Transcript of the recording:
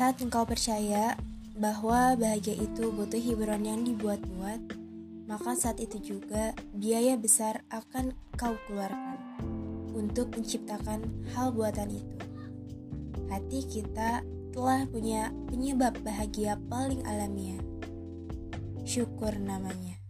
Saat engkau percaya bahwa bahagia itu butuh hiburan yang dibuat-buat, maka saat itu juga biaya besar akan kau keluarkan untuk menciptakan hal buatan itu. Hati kita telah punya penyebab bahagia paling alamiah. Syukur namanya.